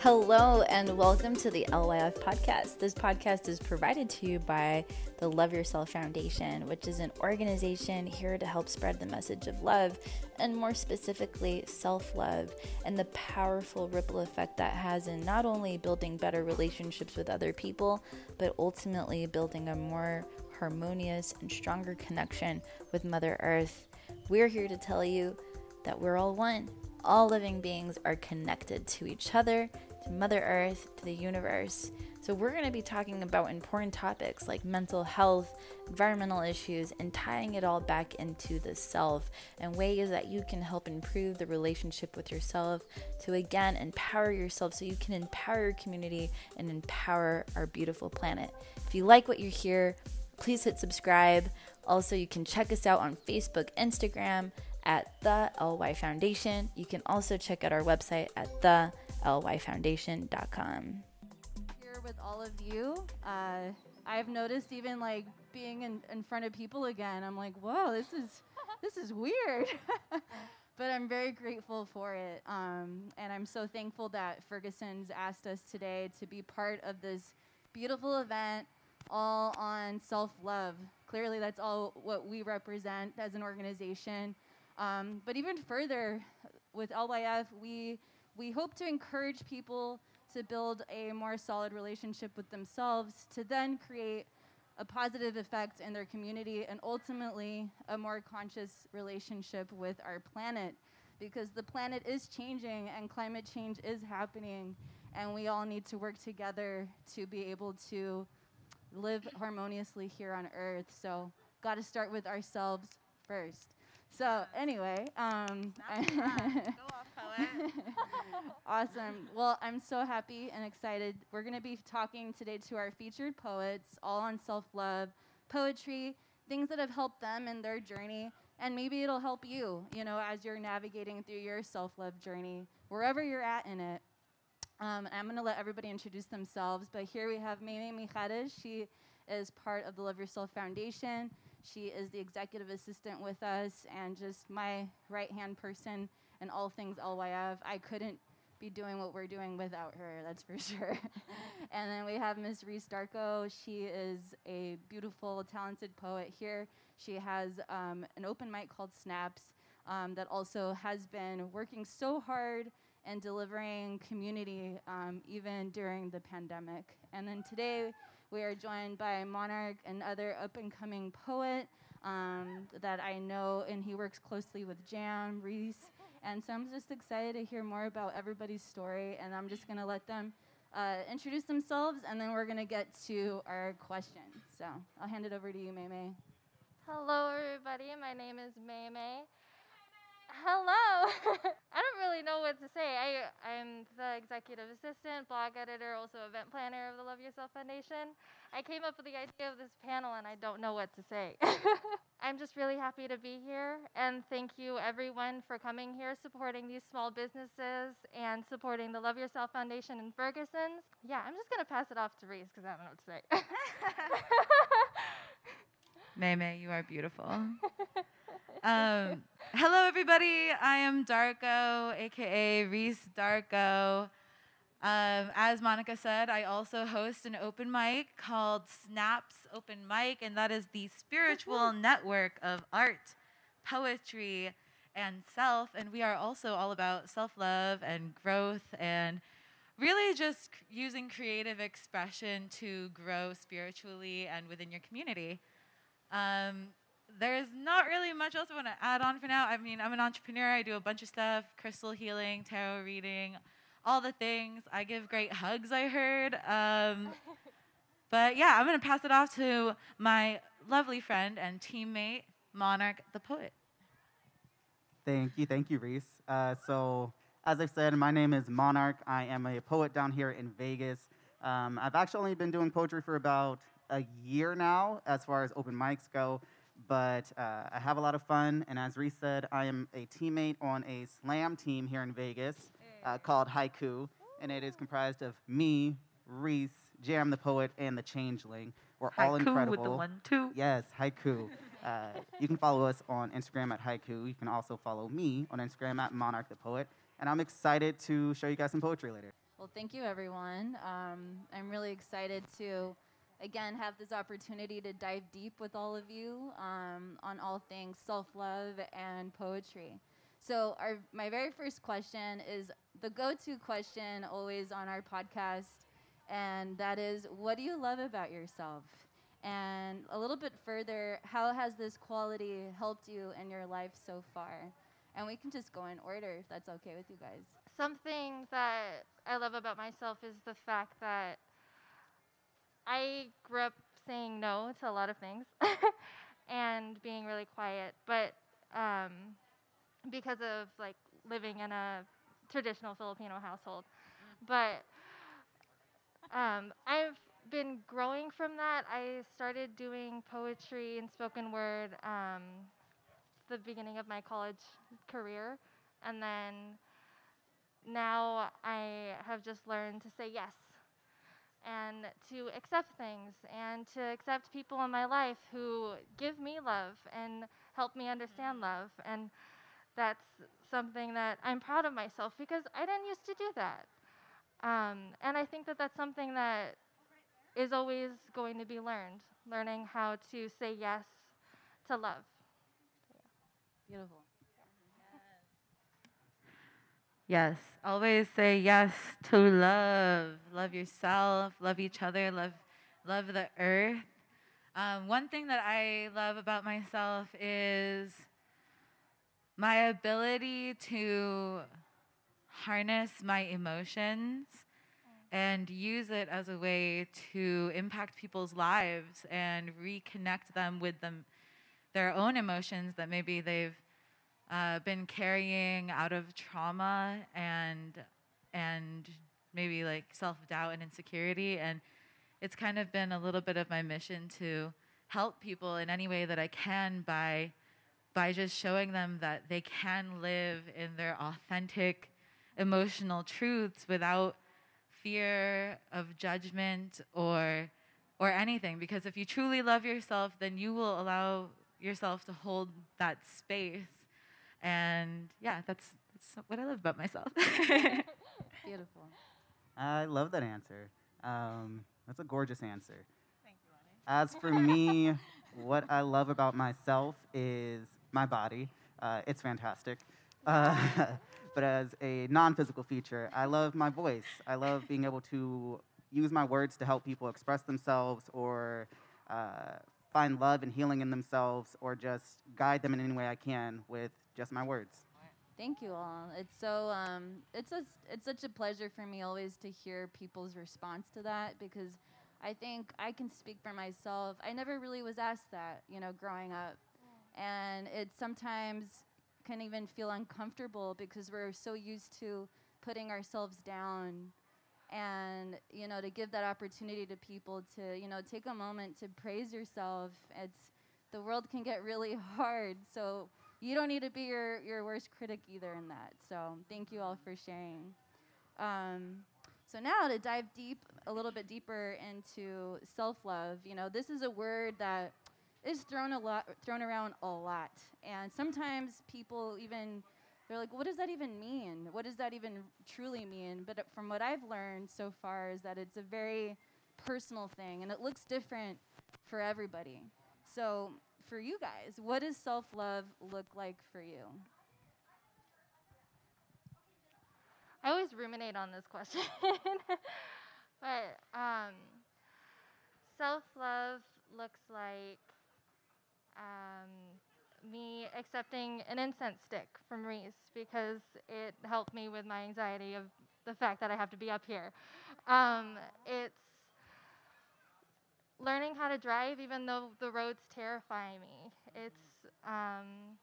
Hello, and welcome to the LYF podcast. This podcast is provided to you by the Love Yourself Foundation, which is an organization here to help spread the message of love and, more specifically, self love and the powerful ripple effect that has in not only building better relationships with other people, but ultimately building a more harmonious and stronger connection with Mother Earth. We're here to tell you that we're all one. All living beings are connected to each other Mother Earth, to the universe. So, we're going to be talking about important topics like mental health, environmental issues, and tying it all back into the self and ways that you can help improve the relationship with yourself to again empower yourself so you can empower your community and empower our beautiful planet. If you like what you hear, please hit subscribe. Also, you can check us out on Facebook, Instagram at the LY Foundation. You can also check out our website at the lyfoundation.com. Here with all of you, uh, I've noticed even like being in, in front of people again. I'm like, whoa, this is this is weird. but I'm very grateful for it, um, and I'm so thankful that Ferguson's asked us today to be part of this beautiful event, all on self-love. Clearly, that's all what we represent as an organization. Um, but even further, with LYF, we we hope to encourage people to build a more solid relationship with themselves to then create a positive effect in their community and ultimately a more conscious relationship with our planet. Because the planet is changing and climate change is happening and we all need to work together to be able to live harmoniously here on earth. So got to start with ourselves first. So anyway um, awesome. Well, I'm so happy and excited. We're going to be talking today to our featured poets, all on self love, poetry, things that have helped them in their journey. And maybe it'll help you, you know, as you're navigating through your self love journey, wherever you're at in it. Um, I'm going to let everybody introduce themselves, but here we have Mei-Mei Mijares. She is part of the Love Yourself Foundation. She is the executive assistant with us and just my right hand person and all things LYF. I couldn't be doing what we're doing without her, that's for sure. and then we have Miss Reese Darko. She is a beautiful, talented poet here. She has um, an open mic called Snaps um, that also has been working so hard and delivering community um, even during the pandemic. And then today we are joined by Monarch, another up and coming poet um, that I know, and he works closely with Jam, Reese. And so I'm just excited to hear more about everybody's story, and I'm just going to let them uh, introduce themselves, and then we're going to get to our questions. So I'll hand it over to you, Mei-Mei. Hello, everybody. My name is Mei-Mei. Hello. I don't really know what to say. I, I'm the executive assistant, blog editor, also event planner of the Love Yourself Foundation. I came up with the idea of this panel and I don't know what to say. I'm just really happy to be here and thank you everyone for coming here, supporting these small businesses and supporting the Love Yourself Foundation in Ferguson's. Yeah, I'm just going to pass it off to Reese because I don't know what to say. Mei-Mei, you are beautiful. Um, hello, everybody. I am Darko, aka Reese Darko. Um, as Monica said, I also host an open mic called Snaps Open Mic, and that is the spiritual network of art, poetry, and self. And we are also all about self love and growth and really just using creative expression to grow spiritually and within your community. Um, there's not really much else I want to add on for now. I mean, I'm an entrepreneur. I do a bunch of stuff crystal healing, tarot reading, all the things. I give great hugs, I heard. Um, but yeah, I'm going to pass it off to my lovely friend and teammate, Monarch the Poet. Thank you. Thank you, Reese. Uh, so, as I've said, my name is Monarch. I am a poet down here in Vegas. Um, I've actually only been doing poetry for about a year now, as far as open mics go but uh, I have a lot of fun. And as Reese said, I am a teammate on a slam team here in Vegas uh, called Haiku, and it is comprised of me, Reese, Jam the Poet, and the Changeling. We're haiku all incredible. with the one, two. Yes, Haiku. Uh, you can follow us on Instagram at Haiku. You can also follow me on Instagram at Monarch the Poet. And I'm excited to show you guys some poetry later. Well, thank you, everyone. Um, I'm really excited to, again, have this opportunity to dive deep with all of you um, on all things self love and poetry. So, our, my very first question is the go to question always on our podcast, and that is what do you love about yourself? And a little bit further, how has this quality helped you in your life so far? And we can just go in order if that's okay with you guys. Something that I love about myself is the fact that I grew up saying no to a lot of things and being really quiet, but um, because of like living in a traditional Filipino household. But um, I've been growing from that. I started doing poetry and spoken word um, the beginning of my college career, and then now I have just learned to say yes and to accept things and to accept people in my life who give me love and help me understand love and that's something that I'm proud of myself because I didn't used to do that. Um, and I think that that's something that is always going to be learned, learning how to say yes to love. Beautiful. Yes, always say yes to love. Love yourself, love each other, love, love the earth. Um, one thing that I love about myself is my ability to harness my emotions and use it as a way to impact people's lives and reconnect them with them their own emotions that maybe they've uh, been carrying out of trauma and and maybe like self-doubt and insecurity and it's kind of been a little bit of my mission to help people in any way that I can by by just showing them that they can live in their authentic emotional truths without fear of judgment or or anything. Because if you truly love yourself then you will allow yourself to hold that space and yeah, that's, that's what I love about myself. Beautiful. I love that answer. Um, that's a gorgeous answer. Thank you, As for me, what I love about myself is my body. Uh, it's fantastic. Uh, but as a non physical feature, I love my voice. I love being able to use my words to help people express themselves or uh, find love and healing in themselves or just guide them in any way I can with just my words. Thank you all. It's so um, it's a, it's such a pleasure for me always to hear people's response to that because I think I can speak for myself. I never really was asked that, you know, growing up, and it sometimes can even feel uncomfortable because we're so used to putting ourselves down and you know to give that opportunity to people to you know take a moment to praise yourself it's the world can get really hard so you don't need to be your, your worst critic either in that. So thank you all for sharing. Um, so now to dive deep, a little bit deeper into self-love. You know, this is a word that is thrown a lot, thrown around a lot, and sometimes people even they're like, "What does that even mean? What does that even truly mean?" But from what I've learned so far is that it's a very personal thing, and it looks different for everybody. So for you guys, what does self love look like for you? I always ruminate on this question. but um, self love looks like um, me accepting an incense stick from Reese because it helped me with my anxiety of the fact that I have to be up here. Um, it's learning how to drive even though the roads terrify me. It's um,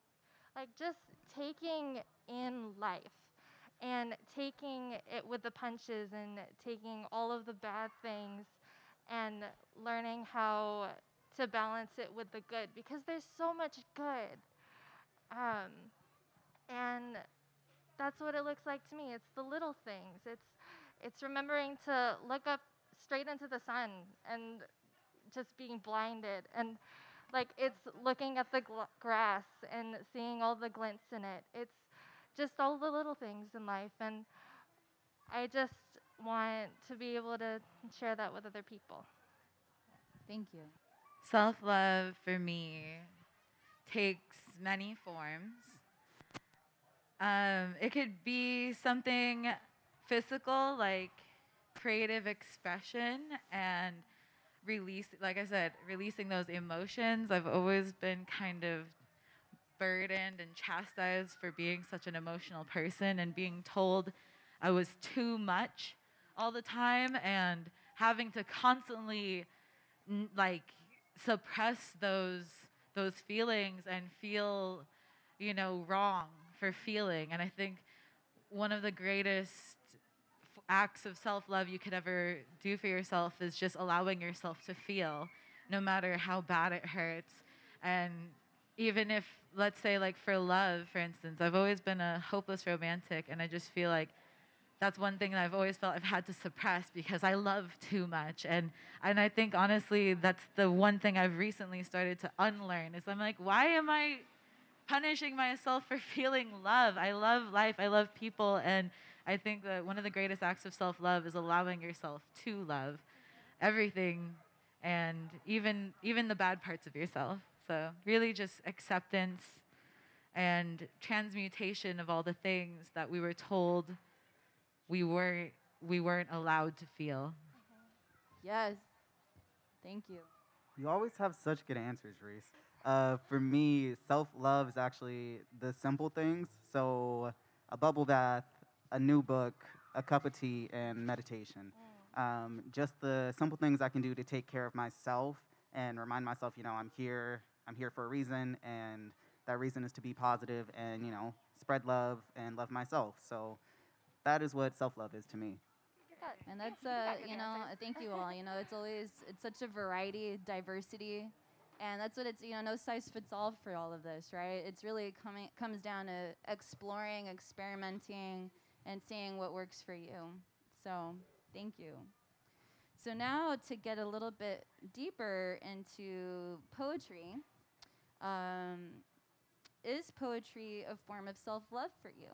like just taking in life and taking it with the punches and taking all of the bad things and learning how to balance it with the good because there's so much good. Um, and that's what it looks like to me. It's the little things. It's it's remembering to look up straight into the sun and just being blinded and like it's looking at the gl- grass and seeing all the glints in it. It's just all the little things in life and I just want to be able to share that with other people. Thank you. Self love for me takes many forms. Um, it could be something physical, like creative expression and release, like I said, releasing those emotions. I've always been kind of burdened and chastised for being such an emotional person and being told I was too much all the time and having to constantly like suppress those those feelings and feel you know wrong for feeling and i think one of the greatest acts of self-love you could ever do for yourself is just allowing yourself to feel no matter how bad it hurts and even if let's say like for love for instance i've always been a hopeless romantic and i just feel like that's one thing that I've always felt I've had to suppress because I love too much. And and I think honestly that's the one thing I've recently started to unlearn is I'm like, why am I punishing myself for feeling love? I love life, I love people, and I think that one of the greatest acts of self-love is allowing yourself to love everything and even even the bad parts of yourself. So really just acceptance and transmutation of all the things that we were told we weren't we weren't allowed to feel. Yes. Thank you. You always have such good answers, Reese. Uh, for me, self love is actually the simple things. So, a bubble bath, a new book, a cup of tea, and meditation. Um, just the simple things I can do to take care of myself and remind myself, you know, I'm here, I'm here for a reason, and that reason is to be positive and, you know, spread love and love myself. So, that is what self love is to me. And that's You uh, you know, thank you all. You know, it's always it's such a variety, diversity, and that's what it's. You know, no size fits all for all of this, right? It's really coming comes down to exploring, experimenting, and seeing what works for you. So, thank you. So now to get a little bit deeper into poetry, um, is poetry a form of self-love for you?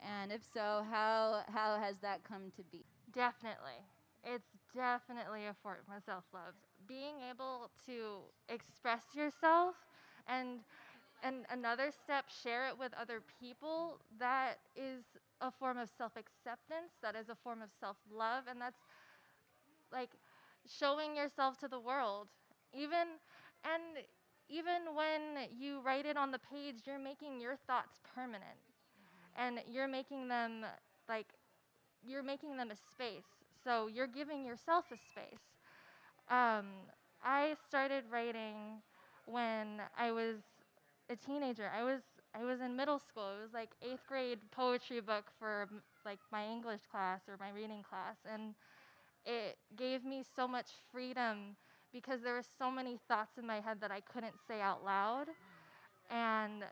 And if so, how how has that come to be? Definitely. It's definitely a form of self love. Being able to express yourself and and another step, share it with other people, that is a form of self acceptance, that is a form of self love, and that's like showing yourself to the world. Even and even when you write it on the page, you're making your thoughts permanent. And you're making them like you're making them a space. So you're giving yourself a space. Um, I started writing when I was a teenager. I was I was in middle school. It was like eighth grade poetry book for like my English class or my reading class, and it gave me so much freedom because there were so many thoughts in my head that I couldn't say out loud, and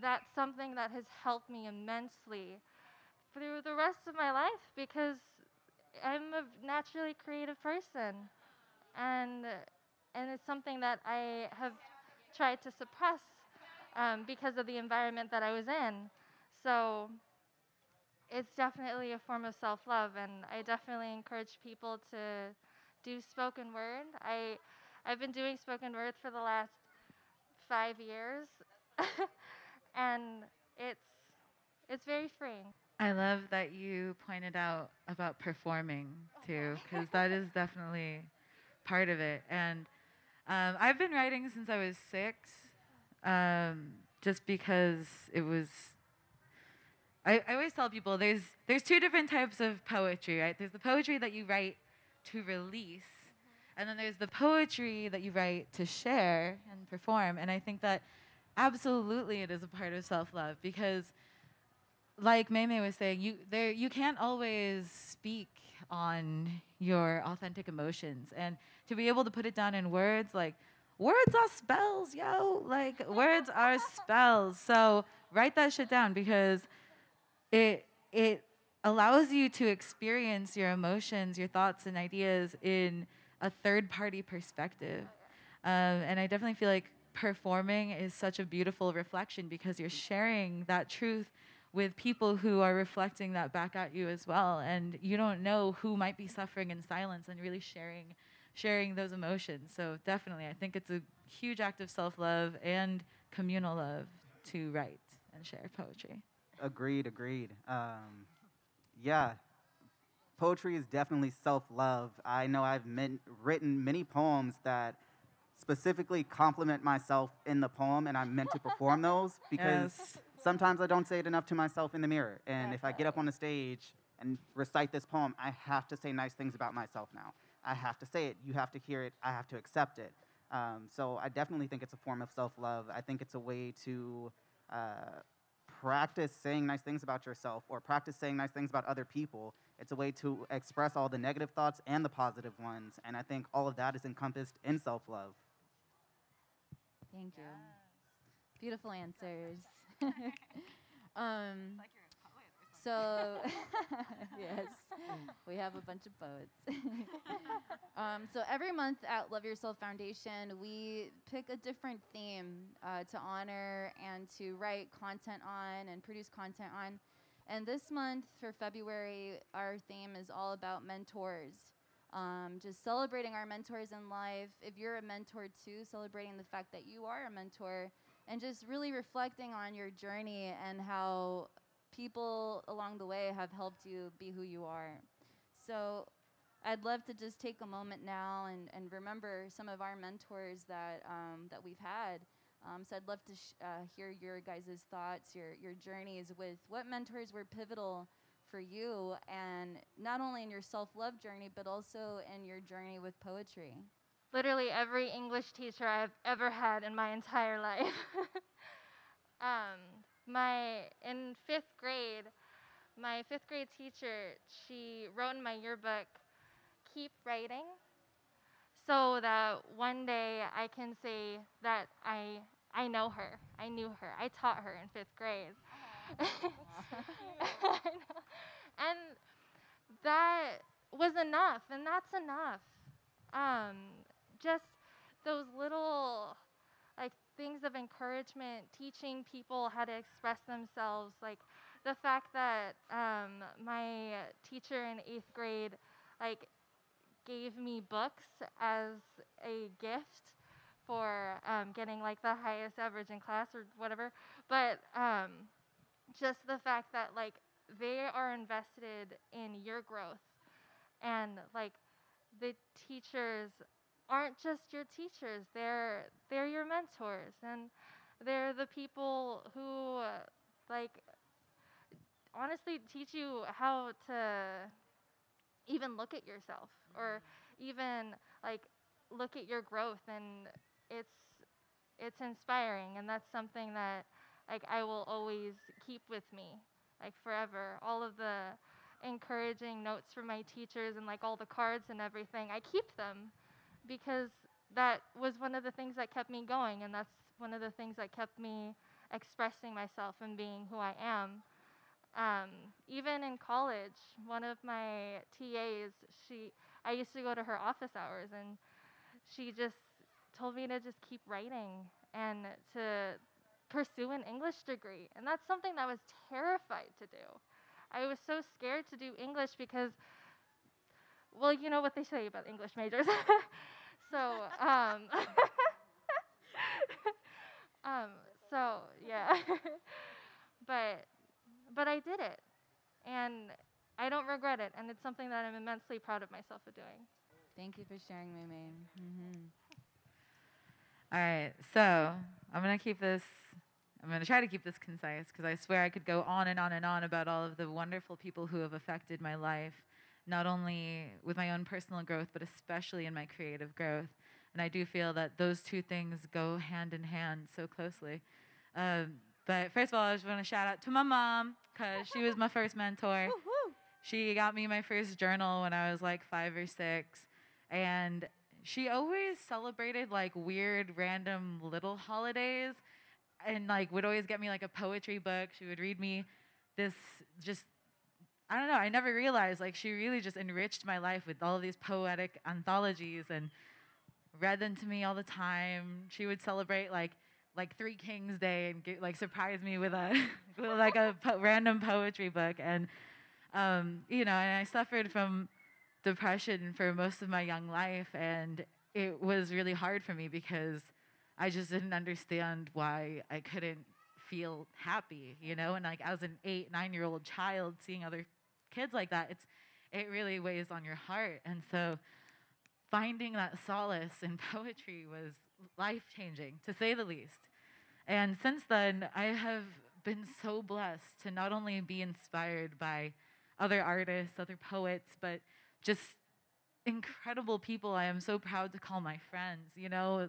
that's something that has helped me immensely through the rest of my life because I'm a naturally creative person, and and it's something that I have tried to suppress um, because of the environment that I was in. So it's definitely a form of self-love, and I definitely encourage people to do spoken word. I I've been doing spoken word for the last five years, and it's it's very freeing. I love that you pointed out about performing too, because that is definitely part of it. And um, I've been writing since I was six, um, just because it was. I, I always tell people there's there's two different types of poetry, right? There's the poetry that you write to release, and then there's the poetry that you write to share and perform. And I think that absolutely it is a part of self love because like Mei-Mei was saying, you there you can't always speak on your authentic emotions, and to be able to put it down in words, like words are spells, yo. Like words are spells. So write that shit down because it it allows you to experience your emotions, your thoughts, and ideas in a third party perspective. Um, and I definitely feel like performing is such a beautiful reflection because you're sharing that truth with people who are reflecting that back at you as well. And you don't know who might be suffering in silence and really sharing sharing those emotions. So definitely I think it's a huge act of self-love and communal love to write and share poetry. Agreed, agreed. Um, yeah, poetry is definitely self love. I know I've written many poems that specifically compliment myself in the poem, and I'm meant to perform those because Yes. sometimes I don't say it enough to myself in the mirror. And if I get up on the stage and recite this poem, I have to say nice things about myself now. I have to say it. You have to hear it. I have to accept it. Um, so I definitely think it's a form of self love. I think it's a way to uh, practice saying nice things about yourself or practice saying nice things about other people. It's a way to express all the negative thoughts and the positive ones. And I think all of that is encompassed in self love. Thank you. Beautiful answers. um, so, yes, we have a bunch of poets. um, so every month at Love Yourself Foundation, we pick a different theme uh, to honor and to write content on and produce content on. And this month for February, our theme is all about mentors. Um, just celebrating our mentors in life. If you're a mentor too, celebrating the fact that you are a mentor and just really reflecting on your journey and how people along the way have helped you be who you are. So I'd love to just take a moment now and, and remember some of our mentors that, um, that we've had. Um, so I'd love to sh- uh, hear your guys' thoughts, your, your journeys with what mentors were pivotal for you, and not only in your self love journey, but also in your journey with poetry. Literally every English teacher I've ever had in my entire life. um, my in fifth grade, my fifth grade teacher, she wrote in my yearbook, "Keep writing," so that one day I can say that I I know her. I knew her. I taught her in fifth grade. And that was enough, and that's enough. Um, just those little things of encouragement, teaching people how to express themselves, like the fact that um, my teacher in eighth grade, like, gave me books as a gift for um, getting like the highest average in class or whatever. But um, just the fact that like they are invested in your growth and like the teachers aren't just your teachers they're they're your mentors and they're the people who uh, like honestly teach you how to even look at yourself or even like look at your growth and it's it's inspiring and that's something that like I will always keep with me like forever. All of the encouraging notes from my teachers and like all the cards and everything I keep them because that was one of the things that kept me going and that's one of the things that kept me expressing myself and being who I am um, even in college one of my TAs she I used to go to her office hours and she just told me to just keep writing and to pursue an English degree. And that's something that I was terrified to do. I was so scared to do English because, well, you know what they say about English majors. so, um, um, so yeah, but but I did it, and I don't regret it, and it's something that I'm immensely proud of myself for doing. Thank you for sharing, Mei mm-hmm. All right, so I'm gonna keep this. I'm gonna try to keep this concise because I swear I could go on and on and on about all of the wonderful people who have affected my life, not only with my own personal growth, but especially in my creative growth. And I do feel that those two things go hand in hand so closely. Um, but first of all, I just want to shout out to my mom because she was my first mentor. She got me my first journal when I was like five or six, and she always celebrated like weird, random little holidays, and like would always get me like a poetry book. She would read me this just. I don't know. I never realized like she really just enriched my life with all of these poetic anthologies and read them to me all the time. She would celebrate like like Three Kings Day and get, like surprise me with a like a po- random poetry book. And um, you know, and I suffered from depression for most of my young life, and it was really hard for me because I just didn't understand why I couldn't feel happy, you know. And like as an eight, nine year old child, seeing other kids like that, it's it really weighs on your heart. And so finding that solace in poetry was life changing, to say the least. And since then, I have been so blessed to not only be inspired by other artists, other poets, but just incredible people I am so proud to call my friends. You know,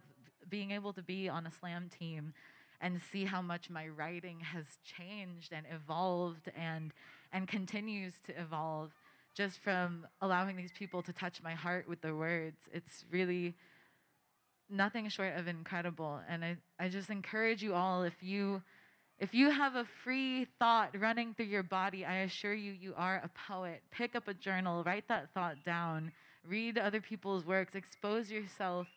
being able to be on a slam team and see how much my writing has changed and evolved and and continues to evolve just from allowing these people to touch my heart with their words. It's really nothing short of incredible. And I, I just encourage you all if you if you have a free thought running through your body, I assure you you are a poet. Pick up a journal, write that thought down, read other people's works, expose yourself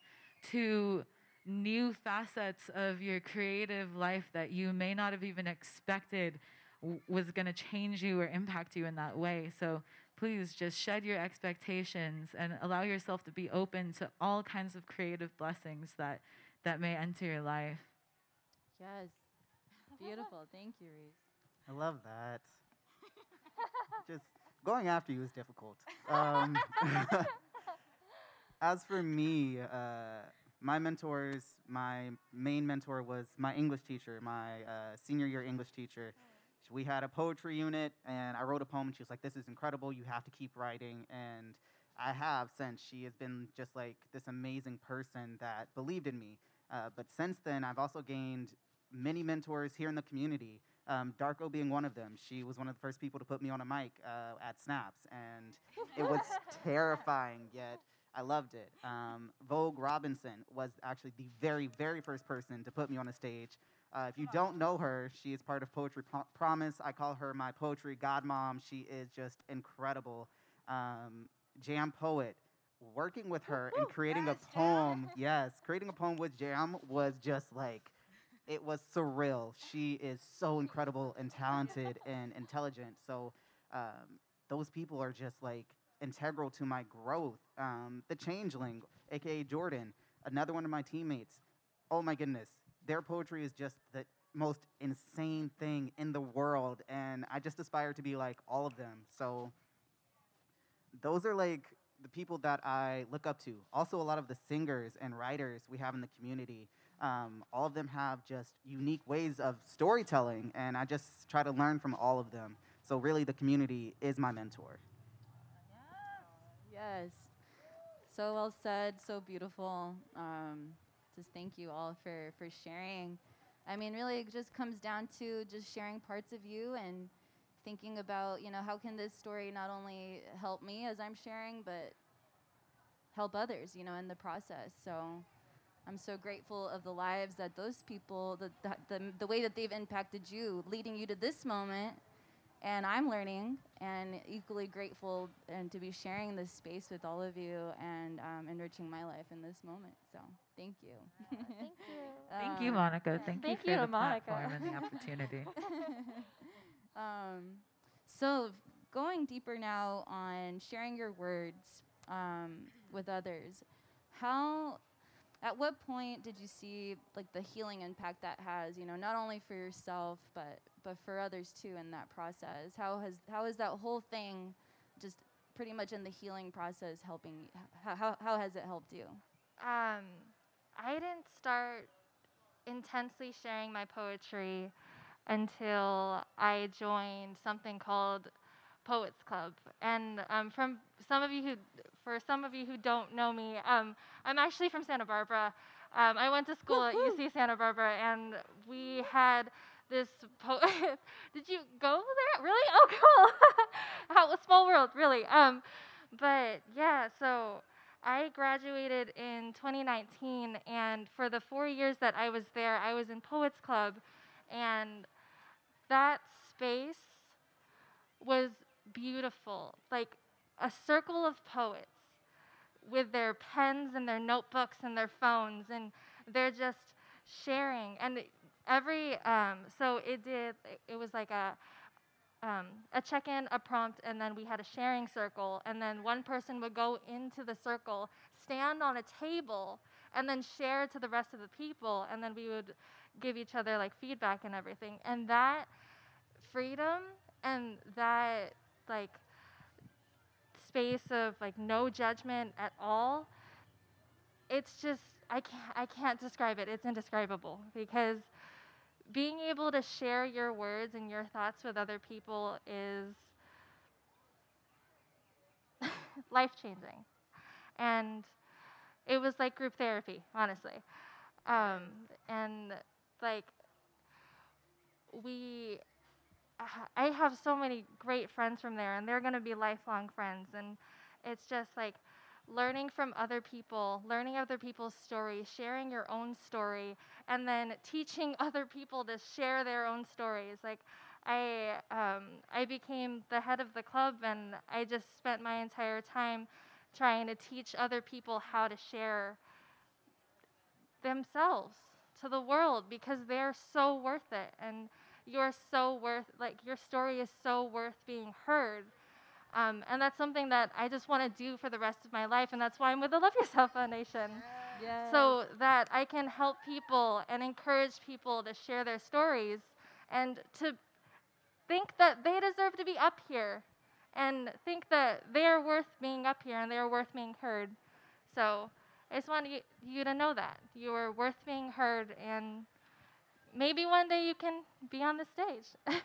to new facets of your creative life that you may not have even expected w- was going to change you or impact you in that way. So please just shed your expectations and allow yourself to be open to all kinds of creative blessings that that may enter your life. Yes. Beautiful. Thank you, Reese. I love that. Just going after you is difficult. Um, as for me, uh, my mentors, my main mentor was my English teacher, my uh, senior year English teacher. We had a poetry unit, and I wrote a poem. And she was like, "This is incredible. You have to keep writing." And I have since. She has been just like this amazing person that believed in me. Uh, but since then, I've also gained many mentors here in the community. Um, Darko being one of them. She was one of the first people to put me on a mic uh, at Snaps, and it was terrifying. Yet I loved it. Um, Vogue Robinson was actually the very, very first person to put me on a stage. Uh, if you don't know her, she is part of Poetry Pro- Promise. I call her my poetry godmom. She is just incredible. Um, Jam Poet, working with her and creating a poem, yes, creating a poem with Jam was just like, it was surreal. She is so incredible and talented and intelligent. So um, those people are just like integral to my growth. Um, the Changeling, aka Jordan, another one of my teammates. Oh my goodness, their poetry is just the most insane thing in the world, and I just aspire to be like all of them. So those are like the people that I look up to. Also, a lot of the singers and writers we have in the community. Um, all of them have just unique ways of storytelling, and I just try to learn from all of them. So, really, the community is my mentor. Yes. yes. So well said, so beautiful. Um, just thank you all for, for sharing. I mean, really, it just comes down to just sharing parts of you and thinking about, you know, how can this story not only help me as I'm sharing, but help others, you know, in the process. So I'm so grateful of the lives that those people, the, the, the, the way that they've impacted you, leading you to this moment and I'm learning and equally grateful and to be sharing this space with all of you and um, enriching my life in this moment. So thank you. Thank you. Thank you, Um, Monica. Thank, Thank you you for to the Monica. platform and the opportunity. um, so going deeper now on sharing your words um, with others, how, at what point did you see like the healing impact that has? You know, not only for yourself but but for others too in that process. How has how is that whole thing just pretty much in the healing process helping? How how, how has it helped you? Um, I didn't start intensely sharing my poetry until I joined something called Poets Club. And um, from some of you who, for some of you who don't know me, um, I'm actually from Santa Barbara. Um, I went to school at UC Santa Barbara, and we had this. Po- Did you go there? Really? Oh, cool! How a small world, really. Um, but yeah, so I graduated in 2019, and for the four years that I was there, I was in Poets Club, and that space was beautiful. Like a circle of poets with their pens and their notebooks and their phones, and they're just sharing. And every um, so it did it was like a um, a check-in a prompt and then we had a sharing circle. And then one person would go into the circle stand on a table and then share to the rest of the people. And then we would give each other like feedback and everything. And that freedom and that like space of like no judgment at all it's just I can't I can't describe it. It's indescribable because being able to share your words and your thoughts with other people is life changing. And it was like group therapy, honestly. Um, and like, we, I have so many great friends from there, and they're going to be lifelong friends. And it's just like, learning from other people, learning other people's stories, sharing your own story, and then teaching other people to share their own stories. Like, I um, I became the head of the club, and I just spent my entire time trying to teach other people how to share themselves to the world because they're so worth it, and you're so worth like your story is so worth being heard um, and that's something that I just want to do for the rest of my life. And that's why I'm with the Love Yourself Foundation. Yes. So that I can help people and encourage people to share their stories and to think that they deserve to be up here and think that they are worth being up here and they are worth being heard. So I just want you, you to know that. You are worth being heard and maybe one day you can be on the stage.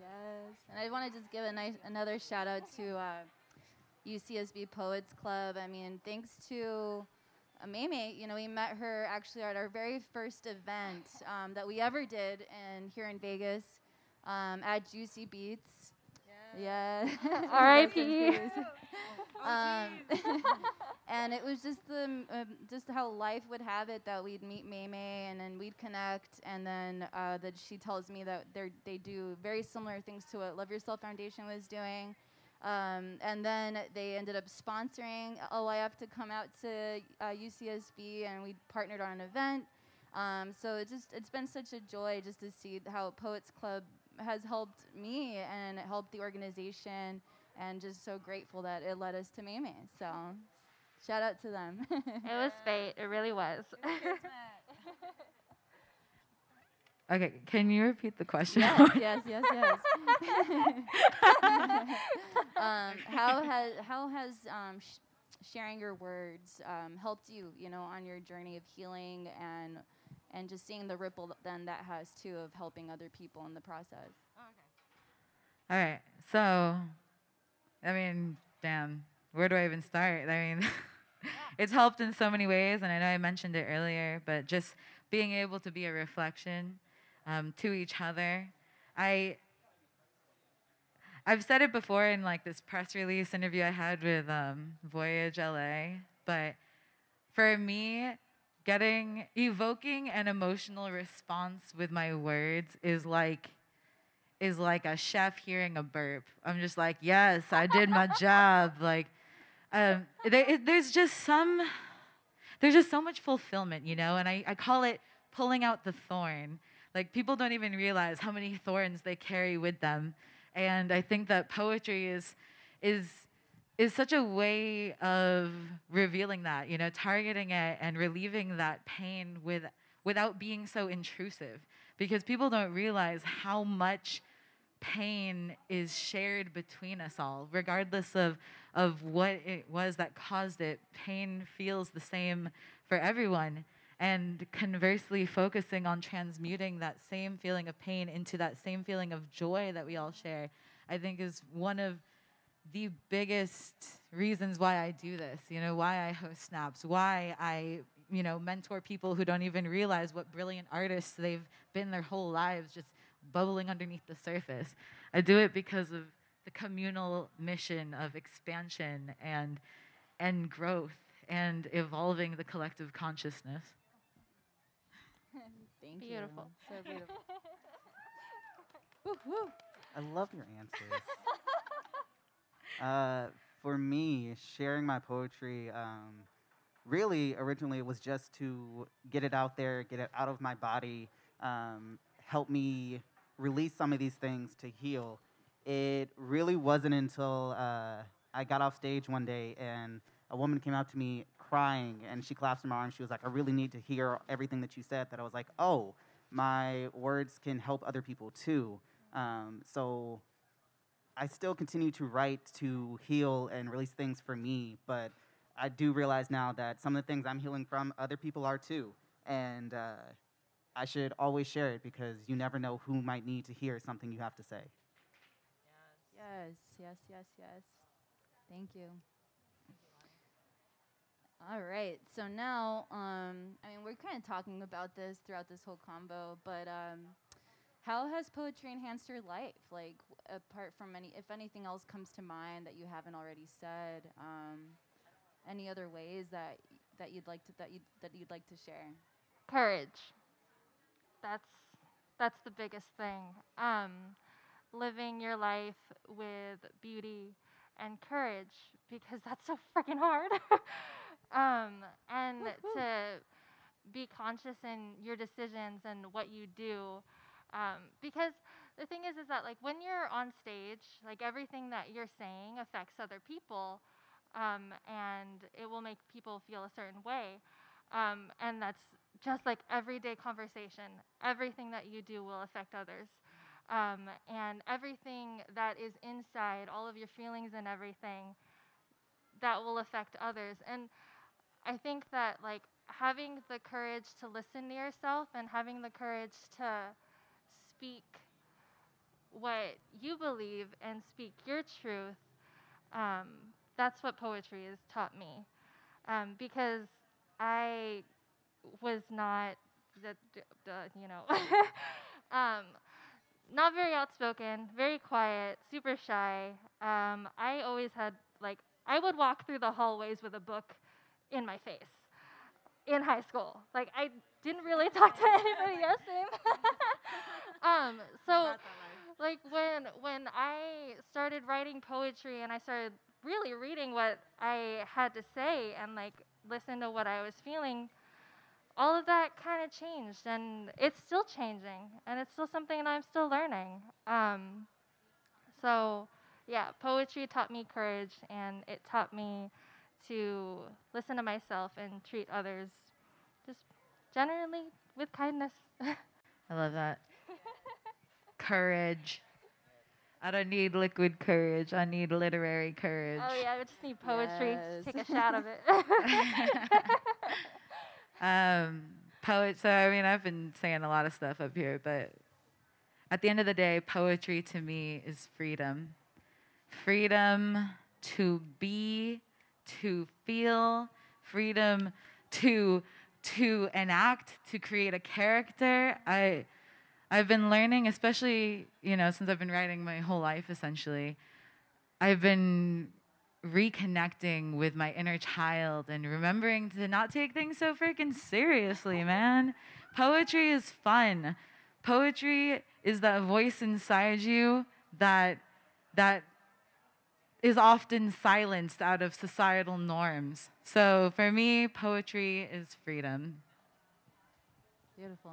Yes, and I want to just give a nice another shout out to uh, UCSB Poets Club. I mean, thanks to uh, Mei-Mei, you know, we met her actually at our very first event um, that we ever did in here in Vegas um, at Juicy Beats. Yeah. R.I.P. um, and it was just the um, just how life would have it that we'd meet Mei-Mei and then we'd connect and then uh, that she tells me that they they do very similar things to what Love Yourself Foundation was doing. Um, and then they ended up sponsoring LYF to come out to uh, UCSB, and we partnered on an event. Um, so it's just it's been such a joy just to see how Poets Club has helped me and helped the organization, and just so grateful that it led us to Mei-Mei. So shout out to them. it was fate. It really was. Okay, can you repeat the question? yes, yes, yes, yes. um, how has how has um, sh- sharing your words um, helped you, you know, on your journey of healing and and just seeing the ripple then that has too of helping other people in the process? Okay. All right. So, I mean, damn, where do I even start? I mean, it's helped in so many ways, and I know I mentioned it earlier, but just being able to be a reflection um, to each other. I I've said it before in like this press release interview I had with um, Voyage LA, but for me, getting evoking an emotional response with my words is like is like a chef hearing a burp. I'm just like, yes, I did my job. Like, um, there, it, there's just some, there's just so much fulfillment, you know. And I, I call it pulling out the thorn. Like people don't even realize how many thorns they carry with them. And I think that poetry is is is such a way of revealing that, you know, targeting it and relieving that pain with without being so intrusive. Because people don't realize how much pain is shared between us all, regardless of, of what it was that caused it. Pain feels the same for everyone and conversely focusing on transmuting that same feeling of pain into that same feeling of joy that we all share i think is one of the biggest reasons why i do this you know why i host snaps why i you know mentor people who don't even realize what brilliant artists they've been their whole lives just bubbling underneath the surface i do it because of the communal mission of expansion and and growth and evolving the collective consciousness Thank Beautiful. you. So beautiful. woo, woo. I love your answers. uh, for me, sharing my poetry um, really, originally, was just to get it out there, get it out of my body, um, help me release some of these things to heal. It really wasn't until uh, I got off stage one day and a woman came out to me crying and she clasped my arms. She was like, I really need to hear everything that you said. That I was like, oh, my words can help other people too. Um, so I still continue to write to heal and release things for me, but I do realize now that some of the things I'm healing from, other people are too. And uh, I should always share it because you never know who might need to hear something you have to say. Yes, yes, yes, yes. Thank you. All right. So now, um, I mean, we're kind of talking about this throughout this whole combo, but um, how has poetry enhanced your life? Like, apart from any, if anything else comes to mind that you haven't already said, um, any other ways that that you'd like to that you that you'd like to share? courage. That's that's the biggest thing. Um, living your life with beauty and courage because that's so freaking hard. um, and to be conscious in your decisions and what you do. Um, because the thing is, is that like when you're on stage, like everything that you're saying affects other people, um, and it will make people feel a certain way. Um, and that's just like everyday conversation. Everything that you do will affect others. Um, and everything that is inside, all of your feelings and everything, that will affect others. And I think that like having the courage to listen to yourself and having the courage to speak what you believe and speak your truth, um, that's what poetry has taught me. Um, because I was not the, the, you know um, not very outspoken, very quiet, super shy. Um, I always had like I would walk through the hallways with a book in my face in high school. Like I didn't really talk to anybody. Same. um, so like when when I started writing poetry and I started really reading what I had to say and like listen to what I was feeling, all of that kind of changed and it's still changing and it's still something that I'm still learning. Um, so yeah, poetry taught me courage and it taught me to listen to myself and treat others generally with kindness. I love that. courage. I don't need liquid courage. I need literary courage. oh yeah, I just need poetry. Yes. Take a shot of it. um, poet. So I mean, I've been saying a lot of stuff up here, but at the end of the day, poetry to me is freedom. Freedom to be, to feel, freedom to to enact, to create a character. I I've been learning, especially, you know, since I've been writing my whole life essentially. I've been reconnecting with my inner child and remembering to not take things so freaking seriously, man. Poetry is fun. Poetry is that voice inside you that that is often silenced out of societal norms. So for me, poetry is freedom. Beautiful.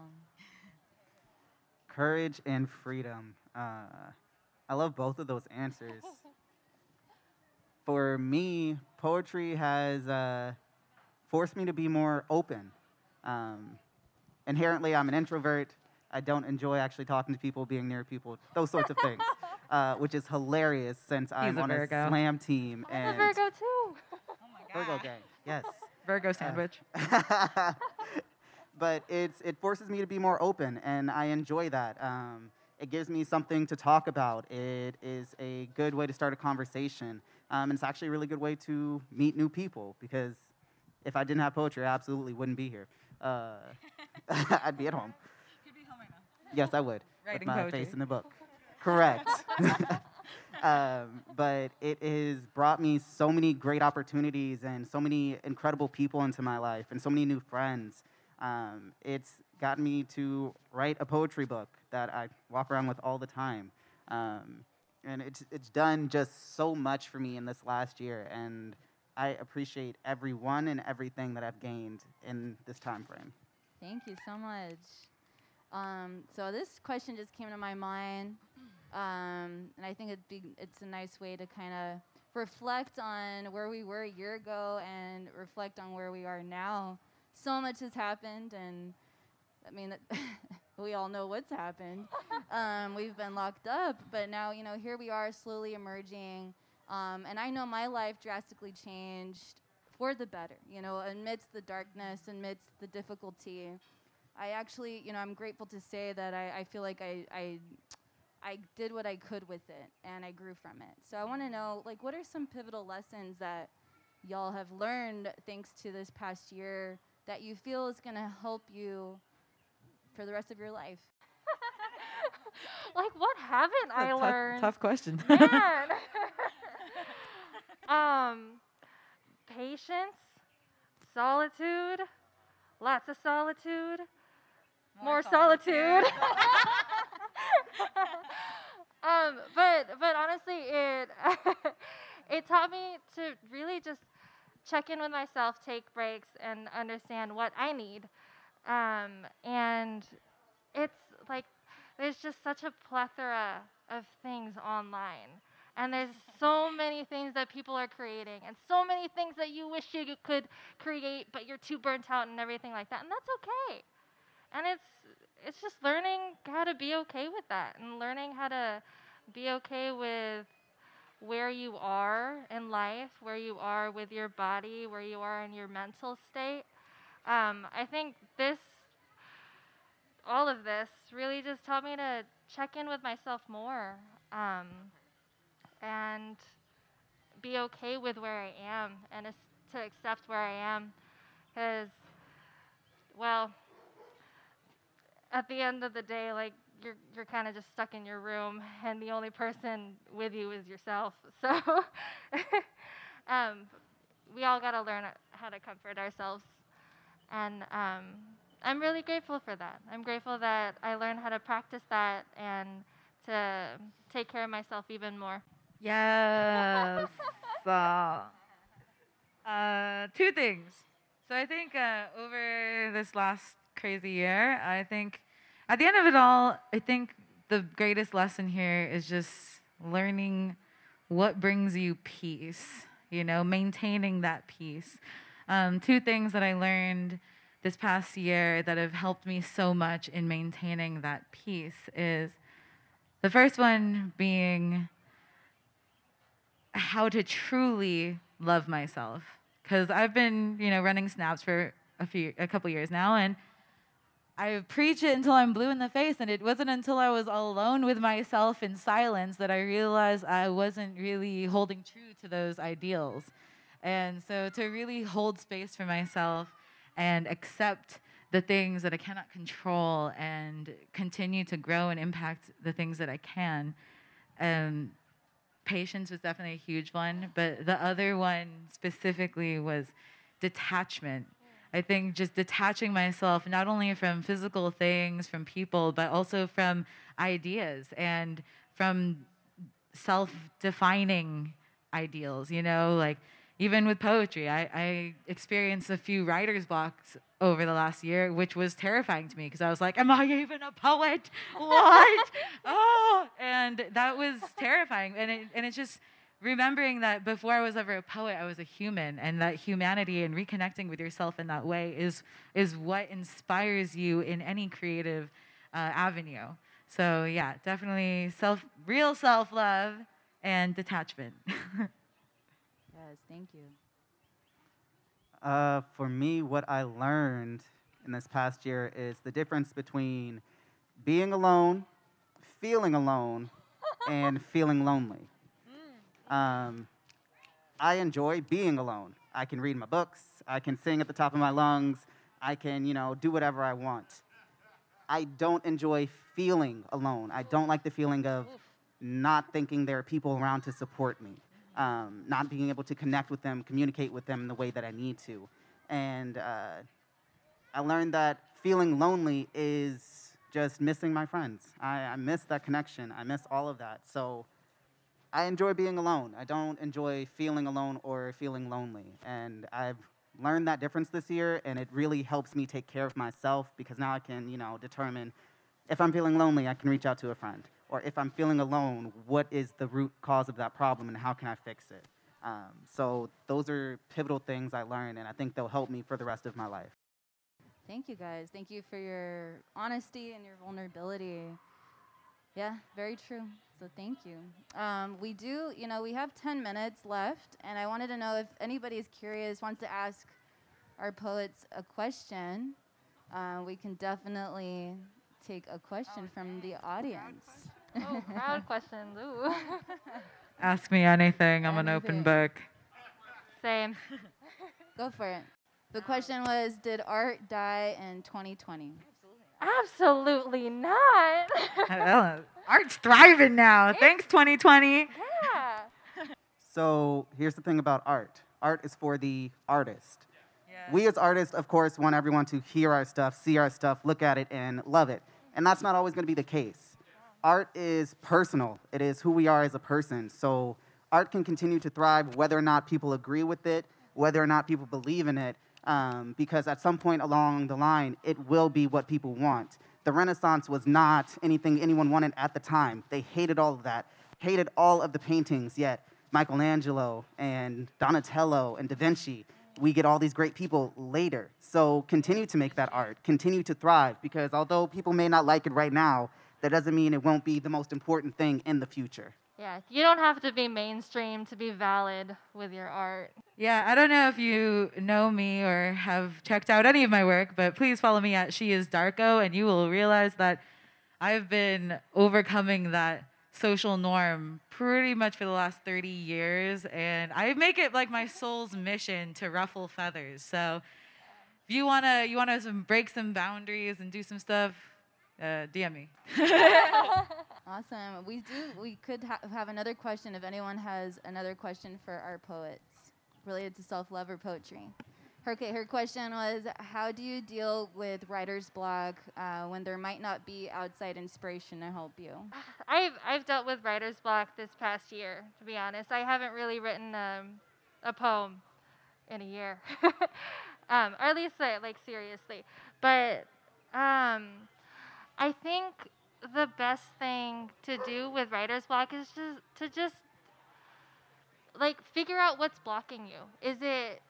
Courage and freedom. Uh, I love both of those answers. For me, poetry has uh, forced me to be more open. Um, inherently, I'm an introvert. I don't enjoy actually talking to people, being near people, those sorts of things, uh, which is hilarious since I'm a on a Virgo. slam team I'm a and Virgo too. Virgo gang. Yes. Virgo sandwich. but it's it forces me to be more open, and I enjoy that. Um, it gives me something to talk about. It is a good way to start a conversation. Um, and it's actually a really good way to meet new people because if I didn't have poetry, I absolutely wouldn't be here. Uh, I'd be at home. Could be home right now. Yes, I would. Writing with my poetry. face in the book. Correct. um, but it has brought me so many great opportunities and so many incredible people into my life and so many new friends. Um, it's gotten me to write a poetry book that I walk around with all the time. Um, and it's, it's done just so much for me in this last year. And I appreciate everyone and everything that I've gained in this time frame. Thank you so much. Um, so this question just came to my mind, um, and I think it'd be, it's a nice way to kind of reflect on where we were a year ago and reflect on where we are now. So much has happened, and I mean, we all know what's happened. um, we've been locked up, but now you know here we are, slowly emerging. Um, and I know my life drastically changed for the better. You know, amidst the darkness, amidst the difficulty. I actually, you know, I'm grateful to say that I, I feel like I, I, I did what I could with it and I grew from it. So I want to know, like, what are some pivotal lessons that y'all have learned thanks to this past year that you feel is going to help you for the rest of your life? like, what haven't I tough, learned? Tough question. Man. um, patience, solitude, lots of solitude, more, solitude. um, but but honestly, it it taught me to really just check in with myself, take breaks, and understand what I need. Um, and it's like there's just such a plethora of things online. And there's so many things that people are creating, and so many things that you wish you could create, but you're too burnt out and everything like that. And that's okay. And it's it's just learning how to be okay with that, and learning how to be okay with where you are in life, where you are with your body, where you are in your mental state. Um, I think this, all of this, really just taught me to check in with myself more. Um, and be okay with where I am and to accept where I am. Because, well, at the end of the day, like, you're, you're kind of just stuck in your room, and the only person with you is yourself. So, um, we all got to learn how to comfort ourselves. And um, I'm really grateful for that. I'm grateful that I learned how to practice that and to take care of myself even more. Yes. uh, uh, two things. So I think uh, over this last crazy year, I think at the end of it all, I think the greatest lesson here is just learning what brings you peace, you know, maintaining that peace. Um, two things that I learned this past year that have helped me so much in maintaining that peace is the first one being how to truly love myself because I've been, you know, running snaps for a few, a couple years now, and I preach it until I'm blue in the face. And it wasn't until I was alone with myself in silence that I realized I wasn't really holding true to those ideals. And so to really hold space for myself and accept the things that I cannot control and continue to grow and impact the things that I can. Um, patience was definitely a huge one, but the other one specifically was detachment. I think just detaching myself not only from physical things, from people, but also from ideas and from self defining ideals, you know, like even with poetry, I, I experienced a few writer's blocks over the last year, which was terrifying to me because I was like, Am I even a poet? What? oh, and that was terrifying. And, it, and it's just remembering that before I was ever a poet, I was a human, and that humanity and reconnecting with yourself in that way is, is what inspires you in any creative uh, avenue. So, yeah, definitely self, real self love and detachment. Yes, thank you. Uh, for me, what I learned in this past year is the difference between being alone, feeling alone, and feeling lonely. Um, I enjoy being alone. I can read my books. I can sing at the top of my lungs. I can, you know, do whatever I want. I don't enjoy feeling alone. I don't like the feeling of not thinking there are people around to support me, um, not being able to connect with them, communicate with them in the way that I need to. And uh, I learned that feeling lonely is just missing my friends. I, I miss that connection. I miss all of that. So I enjoy being alone. I don't enjoy feeling alone or feeling lonely. And I've learned that difference this year, and it really helps me take care of myself because now I can, you know, determine if I'm feeling lonely, I can reach out to a friend. Or if I'm feeling alone, what is the root cause of that problem and how can I fix it? Um, so those are pivotal things I learned, and I think they'll help me for the rest of my life. Thank you guys. Thank you for your honesty and your vulnerability. Yeah, very true. So thank you. Um, we do, you know, we have 10 minutes left, and I wanted to know if anybody is curious, wants to ask our poets a question. Uh, we can definitely take a question from the audience. Oh, crowd questions. Ooh. Ask me anything. I'm an open book. Same. Go for it. The question was Did art die in 2020? Absolutely not. Well, Art's thriving now. Thanks, 2020. yeah. So here's the thing about art art is for the artist. We as artists, of course, want everyone to hear our stuff, see our stuff, look at it, and love it. And that's not always going to be the case. Art is personal, it is who we are as a person. So art can continue to thrive whether or not people agree with it, whether or not people believe in it, um, because at some point along the line, it will be what people want. The Renaissance was not anything anyone wanted at the time. They hated all of that, hated all of the paintings, yet Michelangelo and Donatello and Da Vinci, we get all these great people later. So continue to make that art, continue to thrive, because although people may not like it right now, that doesn't mean it won't be the most important thing in the future. Yeah. You don't have to be mainstream to be valid with your art. Yeah, I don't know if you know me or have checked out any of my work, but please follow me at She Is Darko, and you will realize that I've been overcoming that social norm pretty much for the last 30 years, and I make it like my soul's mission to ruffle feathers. So if you wanna you wanna break some boundaries and do some stuff, uh, DM me. Awesome. We do. We could ha- have another question if anyone has another question for our poets related to self-love or poetry. Her, okay, her question was, how do you deal with writer's block uh, when there might not be outside inspiration to help you? I've I've dealt with writer's block this past year. To be honest, I haven't really written um, a poem in a year, um, or at least uh, like seriously. But um, I think the best thing to do with writer's block is just to just like figure out what's blocking you. Is it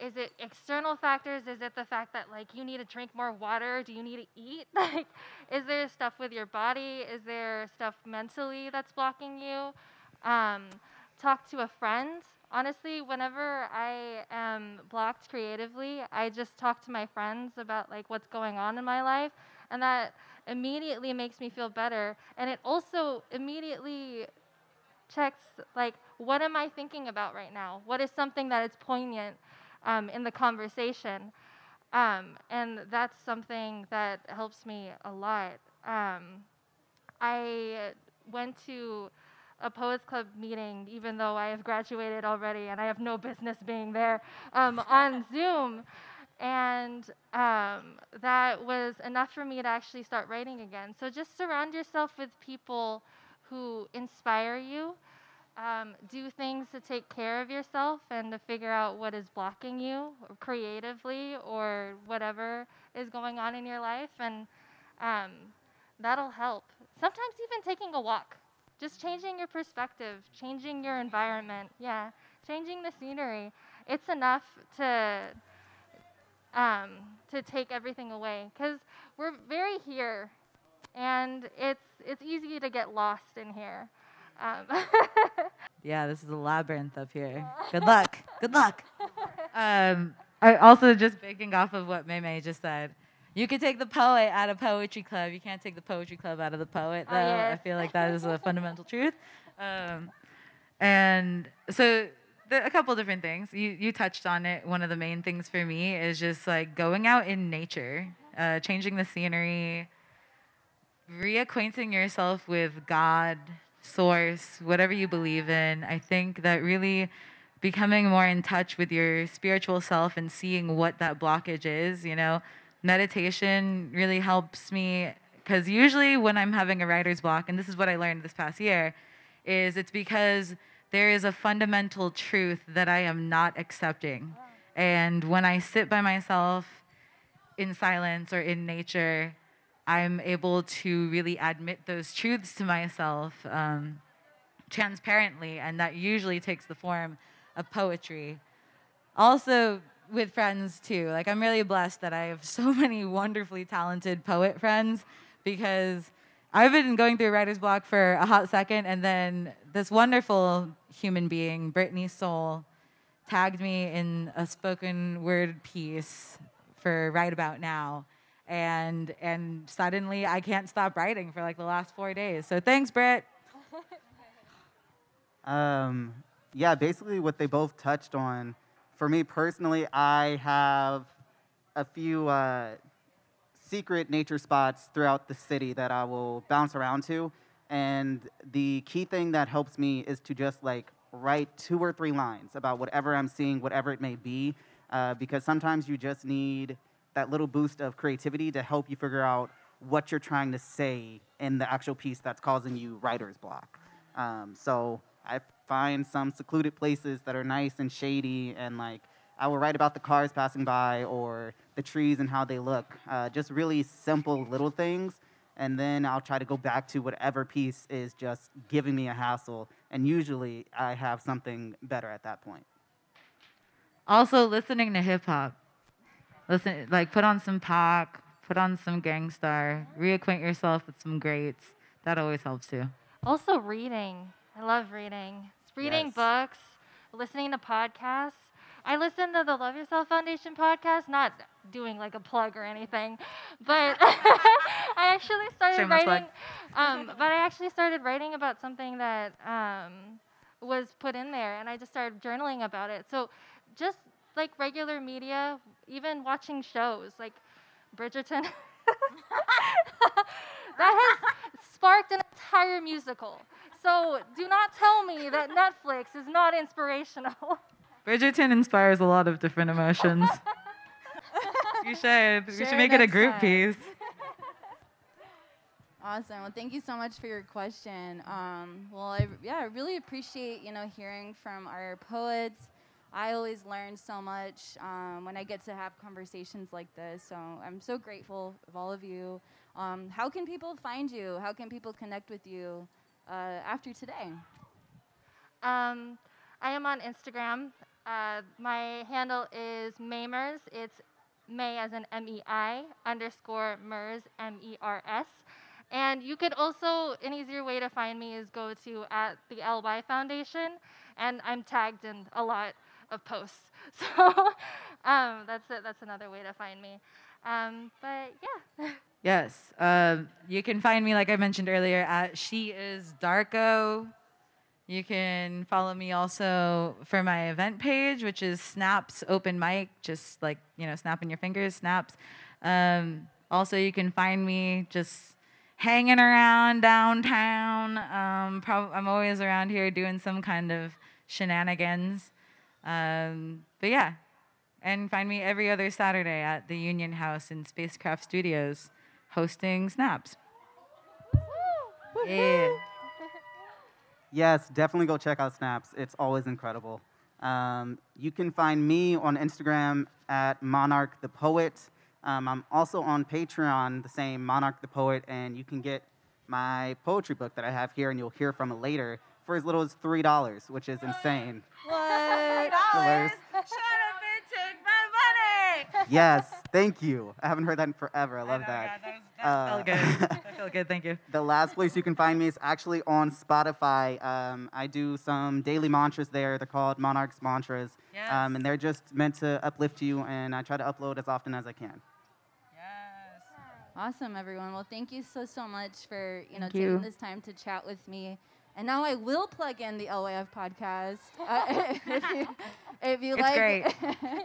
is it external factors? Is it the fact that like you need to drink more water? Do you need to eat? Like is there stuff with your body? Is there stuff mentally that's blocking you? Um, talk to a friend. Honestly, whenever I am blocked creatively, I just talk to my friends about like what's going on in my life, and that immediately makes me feel better. And it also immediately checks like what am I thinking about right now? What is something that is poignant um, in the conversation? Um, and that's something that helps me a lot. Um, I went to a Poets Club meeting, even though I have graduated already and I have no business being there, um, on Zoom. And um, that was enough for me to actually start writing again. So just surround yourself with people who inspire you. Um, do things to take care of yourself and to figure out what is blocking you creatively or whatever is going on in your life. And um, that'll help. Sometimes even taking a walk, just changing your perspective, changing your environment. Yeah, changing the scenery. It's enough to um, to take everything away because we're very here, and it's it's easy to get lost in here. Um, Yeah, this is a labyrinth up here. Good luck. Good luck. Um, I also just baking off of what Mei-Mei just said. You can take the poet out of poetry club. You can't take the poetry club out of the poet, Oh, though. I feel like that is a fundamental truth. Um, and so the, a couple different things. You you touched on it. One of the main things for me is just like going out in nature, uh, changing the scenery, reacquainting yourself with God, source, whatever you believe in. I think that really becoming more in touch with your spiritual self and seeing what that blockage is, you know, meditation really helps me because usually when I'm having a writer's block, and this is what I learned this past year, is it's because there is a fundamental truth that I am not accepting. And when I sit by myself in silence or in nature, I'm able to really admit those truths to myself um, transparently, and that usually takes the form of poetry. Also, with friends too. Like, I'm really blessed that I have so many wonderfully talented poet friends because I've been going through writer's block for a hot second, and then this wonderful human being, Brittany Soul, tagged me in a spoken word piece for Right About Now. And, and suddenly I can't stop writing for like the last four days. So thanks, Britt. Um, yeah, basically what they both touched on. For me personally, I have a few uh, secret nature spots throughout the city that I will bounce around to. And the key thing that helps me is to just like write two or three lines about whatever I'm seeing, whatever it may be, uh, because sometimes you just need that little boost of creativity to help you figure out what you're trying to say in the actual piece that's causing you writer's block. Um, so I find some secluded places that are nice and shady, and like I will write about the cars passing by or the trees and how they look. Uh, just really simple little things. And then I'll try to go back to whatever piece is just giving me a hassle. And usually I have something better at that point. Also, listening to hip hop. Listen, like put on some Pac, put on some Gang Starr, reacquaint yourself with some greats. That always helps too. Also, reading. I love reading. Reading Yes. books, listening to podcasts. I listen to the Love Yourself Foundation podcast, not doing like a plug or anything, but I actually started Shameless writing. Um, but I actually started writing about something that um, was put in there, and I just started journaling about it. So, just like regular media, even watching shows like Bridgerton. that has sparked an entire musical. So do not tell me that Netflix is not inspirational. Bridgerton inspires a lot of different emotions. You should. we should make it a group time. piece. Awesome. Well, thank you so much for your question. Um, well, I, yeah, I really appreciate you know hearing from our poets. I always learn so much um, when I get to have conversations like this. So I'm so grateful of all of you. Um, how can people find you? How can people connect with you uh, after today? Um, I am on Instagram. Uh, my handle is Maymers. It's May as in M E I underscore Mers M E R S. And you could also, an easier way to find me is go to at the LY Foundation, and I'm tagged in a lot of posts. So um, that's it. That's another way to find me. Um, but yeah. Yes. Um, you can find me, like I mentioned earlier, at She Is Darko. You can follow me also for my event page, which is Snaps Open Mic, just like, you know, snapping your fingers, snaps. Um, also, you can find me just hanging around downtown. Um, prob- I'm always around here doing some kind of shenanigans. Um, but yeah, and find me every other Saturday at the Union House in Spacecraft Studios hosting snaps. Yeah. Yes, definitely go check out Snaps. It's always incredible. Um, you can find me on Instagram at Monarch the Poet. Um, I'm also on Patreon, the same Monarch the Poet, and you can get my poetry book that I have here, and you'll hear from it later for as little as three dollars, which is insane. What? Dollars. Shut up and take my money. Yes, thank you. I haven't heard that in forever. I love know, that. God, that, was, that Uh, felt good. that felt good. Thank you. The last place you can find me is actually on Spotify. Um, I do some daily mantras there. They're called Monarchs Mantras. Yes. Um, and they're just meant to uplift you, and I try to upload as often as I can. Yes. Awesome, everyone. Well, thank you so so much for you know Thank taking you. this time to chat with me. And now I will plug in the LYF podcast. Uh, if you, if you It's like, great.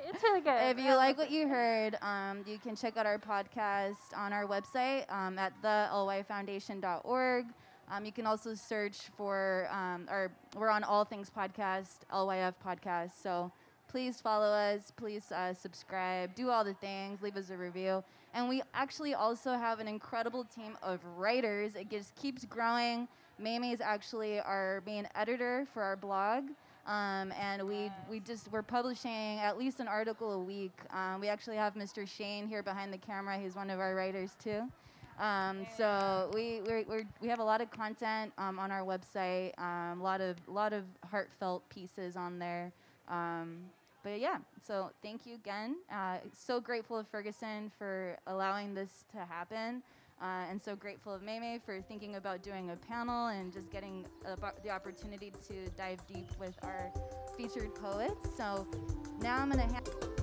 it's really good. if you like what you heard, um, you can check out our podcast on our website um, at thelyfoundation.org. Um, you can also search for, um, or we're on All Things Podcast, LYF Podcast. So please follow us. Please uh, subscribe. Do all the things. Leave us a review. And we actually also have an incredible team of writers. It just keeps growing. Mei-Mei is actually our main editor for our blog. Um, and we, we just we're publishing at least an article a week. Um, we actually have Mr. Shane here behind the camera. He's one of our writers too. Um, so we we're, we're, we have a lot of content um, on our website. Um, a lot of lot of heartfelt pieces on there. Um, but yeah, so thank you again. Uh, so grateful of Ferguson for allowing this to happen. Uh, and so grateful of Mei-Mei for thinking about doing a panel and just getting the opportunity to dive deep with our featured poets. So now I'm going to hand.